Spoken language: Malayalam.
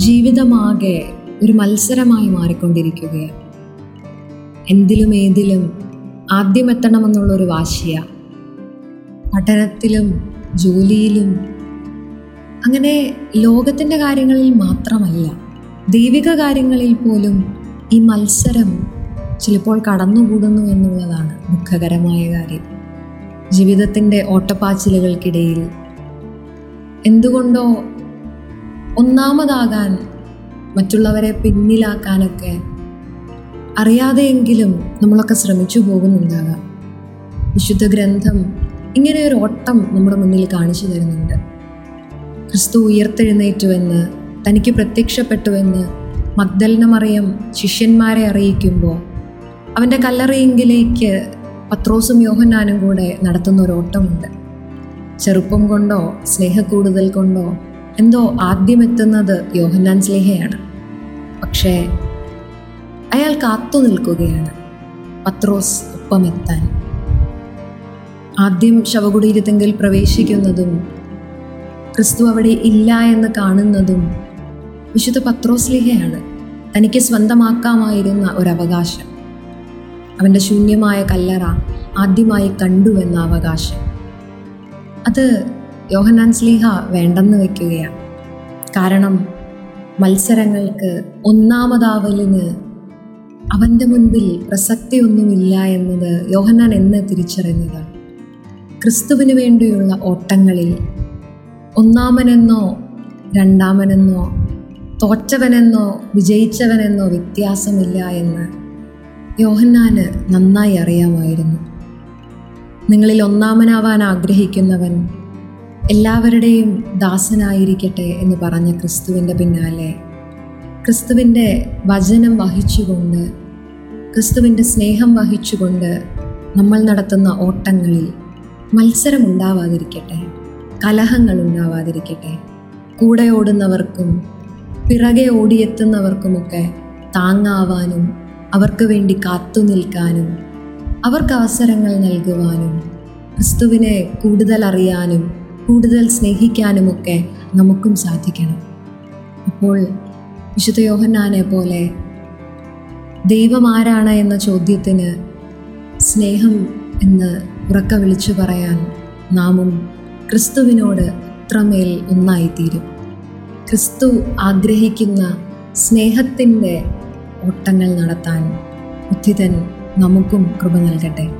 ജീവിതമാകെ ഒരു മത്സരമായി മാറിക്കൊണ്ടിരിക്കുകയാണ്. എന്തിലും ഏതിലും ആദ്യം എത്തണമെന്നുള്ളൊരു വാശിയ. പഠനത്തിലും ജോലിയിലും അങ്ങനെ ലോകത്തിന്റെ കാര്യങ്ങളിൽ മാത്രമല്ല ദൈവിക കാര്യങ്ങളിൽ പോലും ഈ മത്സരം ചിലപ്പോൾ കടന്നുകൂടുന്നു എന്നുള്ളതാണ് ദുഃഖകരമായ കാര്യം. ജീവിതത്തിന്റെ ഓട്ടപ്പാച്ചിലുകൾക്കിടയിൽ എന്തുകൊണ്ടോ ഒന്നാമതാകാൻ മറ്റുള്ളവരെ പിന്നിലാക്കാനൊക്കെ അറിയാതെയെങ്കിലും നമ്മളൊക്കെ ശ്രമിച്ചു പോകുന്നുണ്ടാകാം. വിശുദ്ധ ഗ്രന്ഥം ഇങ്ങനെ ഒരു ഓട്ടം നമ്മുടെ മുന്നിൽ കാണിച്ചു തരുന്നുണ്ട്. ക്രിസ്തു ഉയർത്തെഴുന്നേറ്റുവെന്ന് തനിക്ക് പ്രത്യക്ഷപ്പെട്ടുവെന്ന് മക്ദലിനമറിയം ശിഷ്യന്മാരെ അറിയിക്കുമ്പോൾ അവന്റെ കല്ലറയെങ്കിലേക്ക് പത്രോസും യോഹന്നാനും കൂടെ നടത്തുന്ന ഒരു ഓട്ടമുണ്ട് ചെറുപ്പം കൊണ്ടോ സ്നേഹക്കൂടുതൽ കൊണ്ടോ എന്തോ ആദ്യം എത്തുന്നത് യോഹന്നാൻ സ്ലേഹയാണ്. പക്ഷേ അയാൾ കാത്തു നിൽക്കുകയാണ്. പത്രോസ് ഒപ്പമെത്താൻ. ആദ്യം ശവകുടീരത്തെങ്കിൽ പ്രവേശിക്കുന്നതും ക്രിസ്തു അവിടെ ഇല്ല എന്ന് കാണുന്നതും വിശുദ്ധ പത്രോസ്ലിഹയാണ് തനിക്ക് സ്വന്തമാക്കാമായിരുന്ന ഒരവകാശം. അവന്റെ ശൂന്യമായ കല്ലറ ആദ്യമായി കണ്ടു എന്ന അവകാശം. അത് യോഹന്നാൻ സ്ലീഹ വേണ്ടെന്ന് വയ്ക്കുകയാണ്. കാരണം മത്സരങ്ങൾക്ക് ഒന്നാമതാവലിന് അവന്റെ മുൻപിൽ പ്രസക്തിയൊന്നുമില്ല എന്നത് യോഹന്നാൻ എന്ന് തിരിച്ചറിഞ്ഞതാണ്. ക്രിസ്തുവിന് വേണ്ടിയുള്ള ഓട്ടങ്ങളിൽ ഒന്നാമനെന്നോ രണ്ടാമനെന്നോ തോറ്റവനെന്നോ വിജയിച്ചവനെന്നോ വ്യത്യാസമില്ല എന്ന് യോഹന്നാന് നന്നായി അറിയാമായിരുന്നു. നിങ്ങളിൽ ഒന്നാമനാവാൻ ആഗ്രഹിക്കുന്നവൻ എല്ലാവരുടെയും ദാസനായിരിക്കട്ടെ എന്ന് പറഞ്ഞ ക്രിസ്തുവിന്റെ പിന്നാലെ ക്രിസ്തുവിന്റെ വചനം വഹിച്ചുകൊണ്ട് ക്രിസ്തുവിന്റെ സ്നേഹം വഹിച്ചുകൊണ്ട് നമ്മൾ നടത്തുന്ന ഓട്ടങ്ങളിൽ മത്സരം ഉണ്ടാവാതിരിക്കട്ടെ കലഹങ്ങൾ ഉണ്ടാവാതിരിക്കട്ടെ. കൂടെ ഓടുന്നവർക്കും പിറകെ ഓടിയെത്തുന്നവർക്കുമൊക്കെ താങ്ങാവാനും അവർക്ക് വേണ്ടി കാത്തു നിൽക്കാനും അവർക്ക് അവസരങ്ങൾ നൽകുവാനും ക്രിസ്തുവിനെ കൂടുതൽ അറിയാനും കൂടുതൽ സ്നേഹിക്കാനുമൊക്കെ നമുക്കും സാധിക്കണം. അപ്പോൾ വിശുദ്ധ യോഹന്നാനെ പോലെ ദൈവം ആരാണ് എന്ന ചോദ്യത്തിന് സ്നേഹം എന്ന് ഉറക്ക വിളിച്ചു പറയാൻ നാമും ക്രിസ്തുവിനോട് അത്രമേൽ ഒന്നായിത്തീരും. ക്രിസ്തു ആഗ്രഹിക്കുന്ന സ്നേഹത്തിന്റെ ഓട്ടങ്ങൾ നടത്താൻ ഉദ്ധിതൻ നമുക്കും കൃപ നൽകട്ടെ.